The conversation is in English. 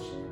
much.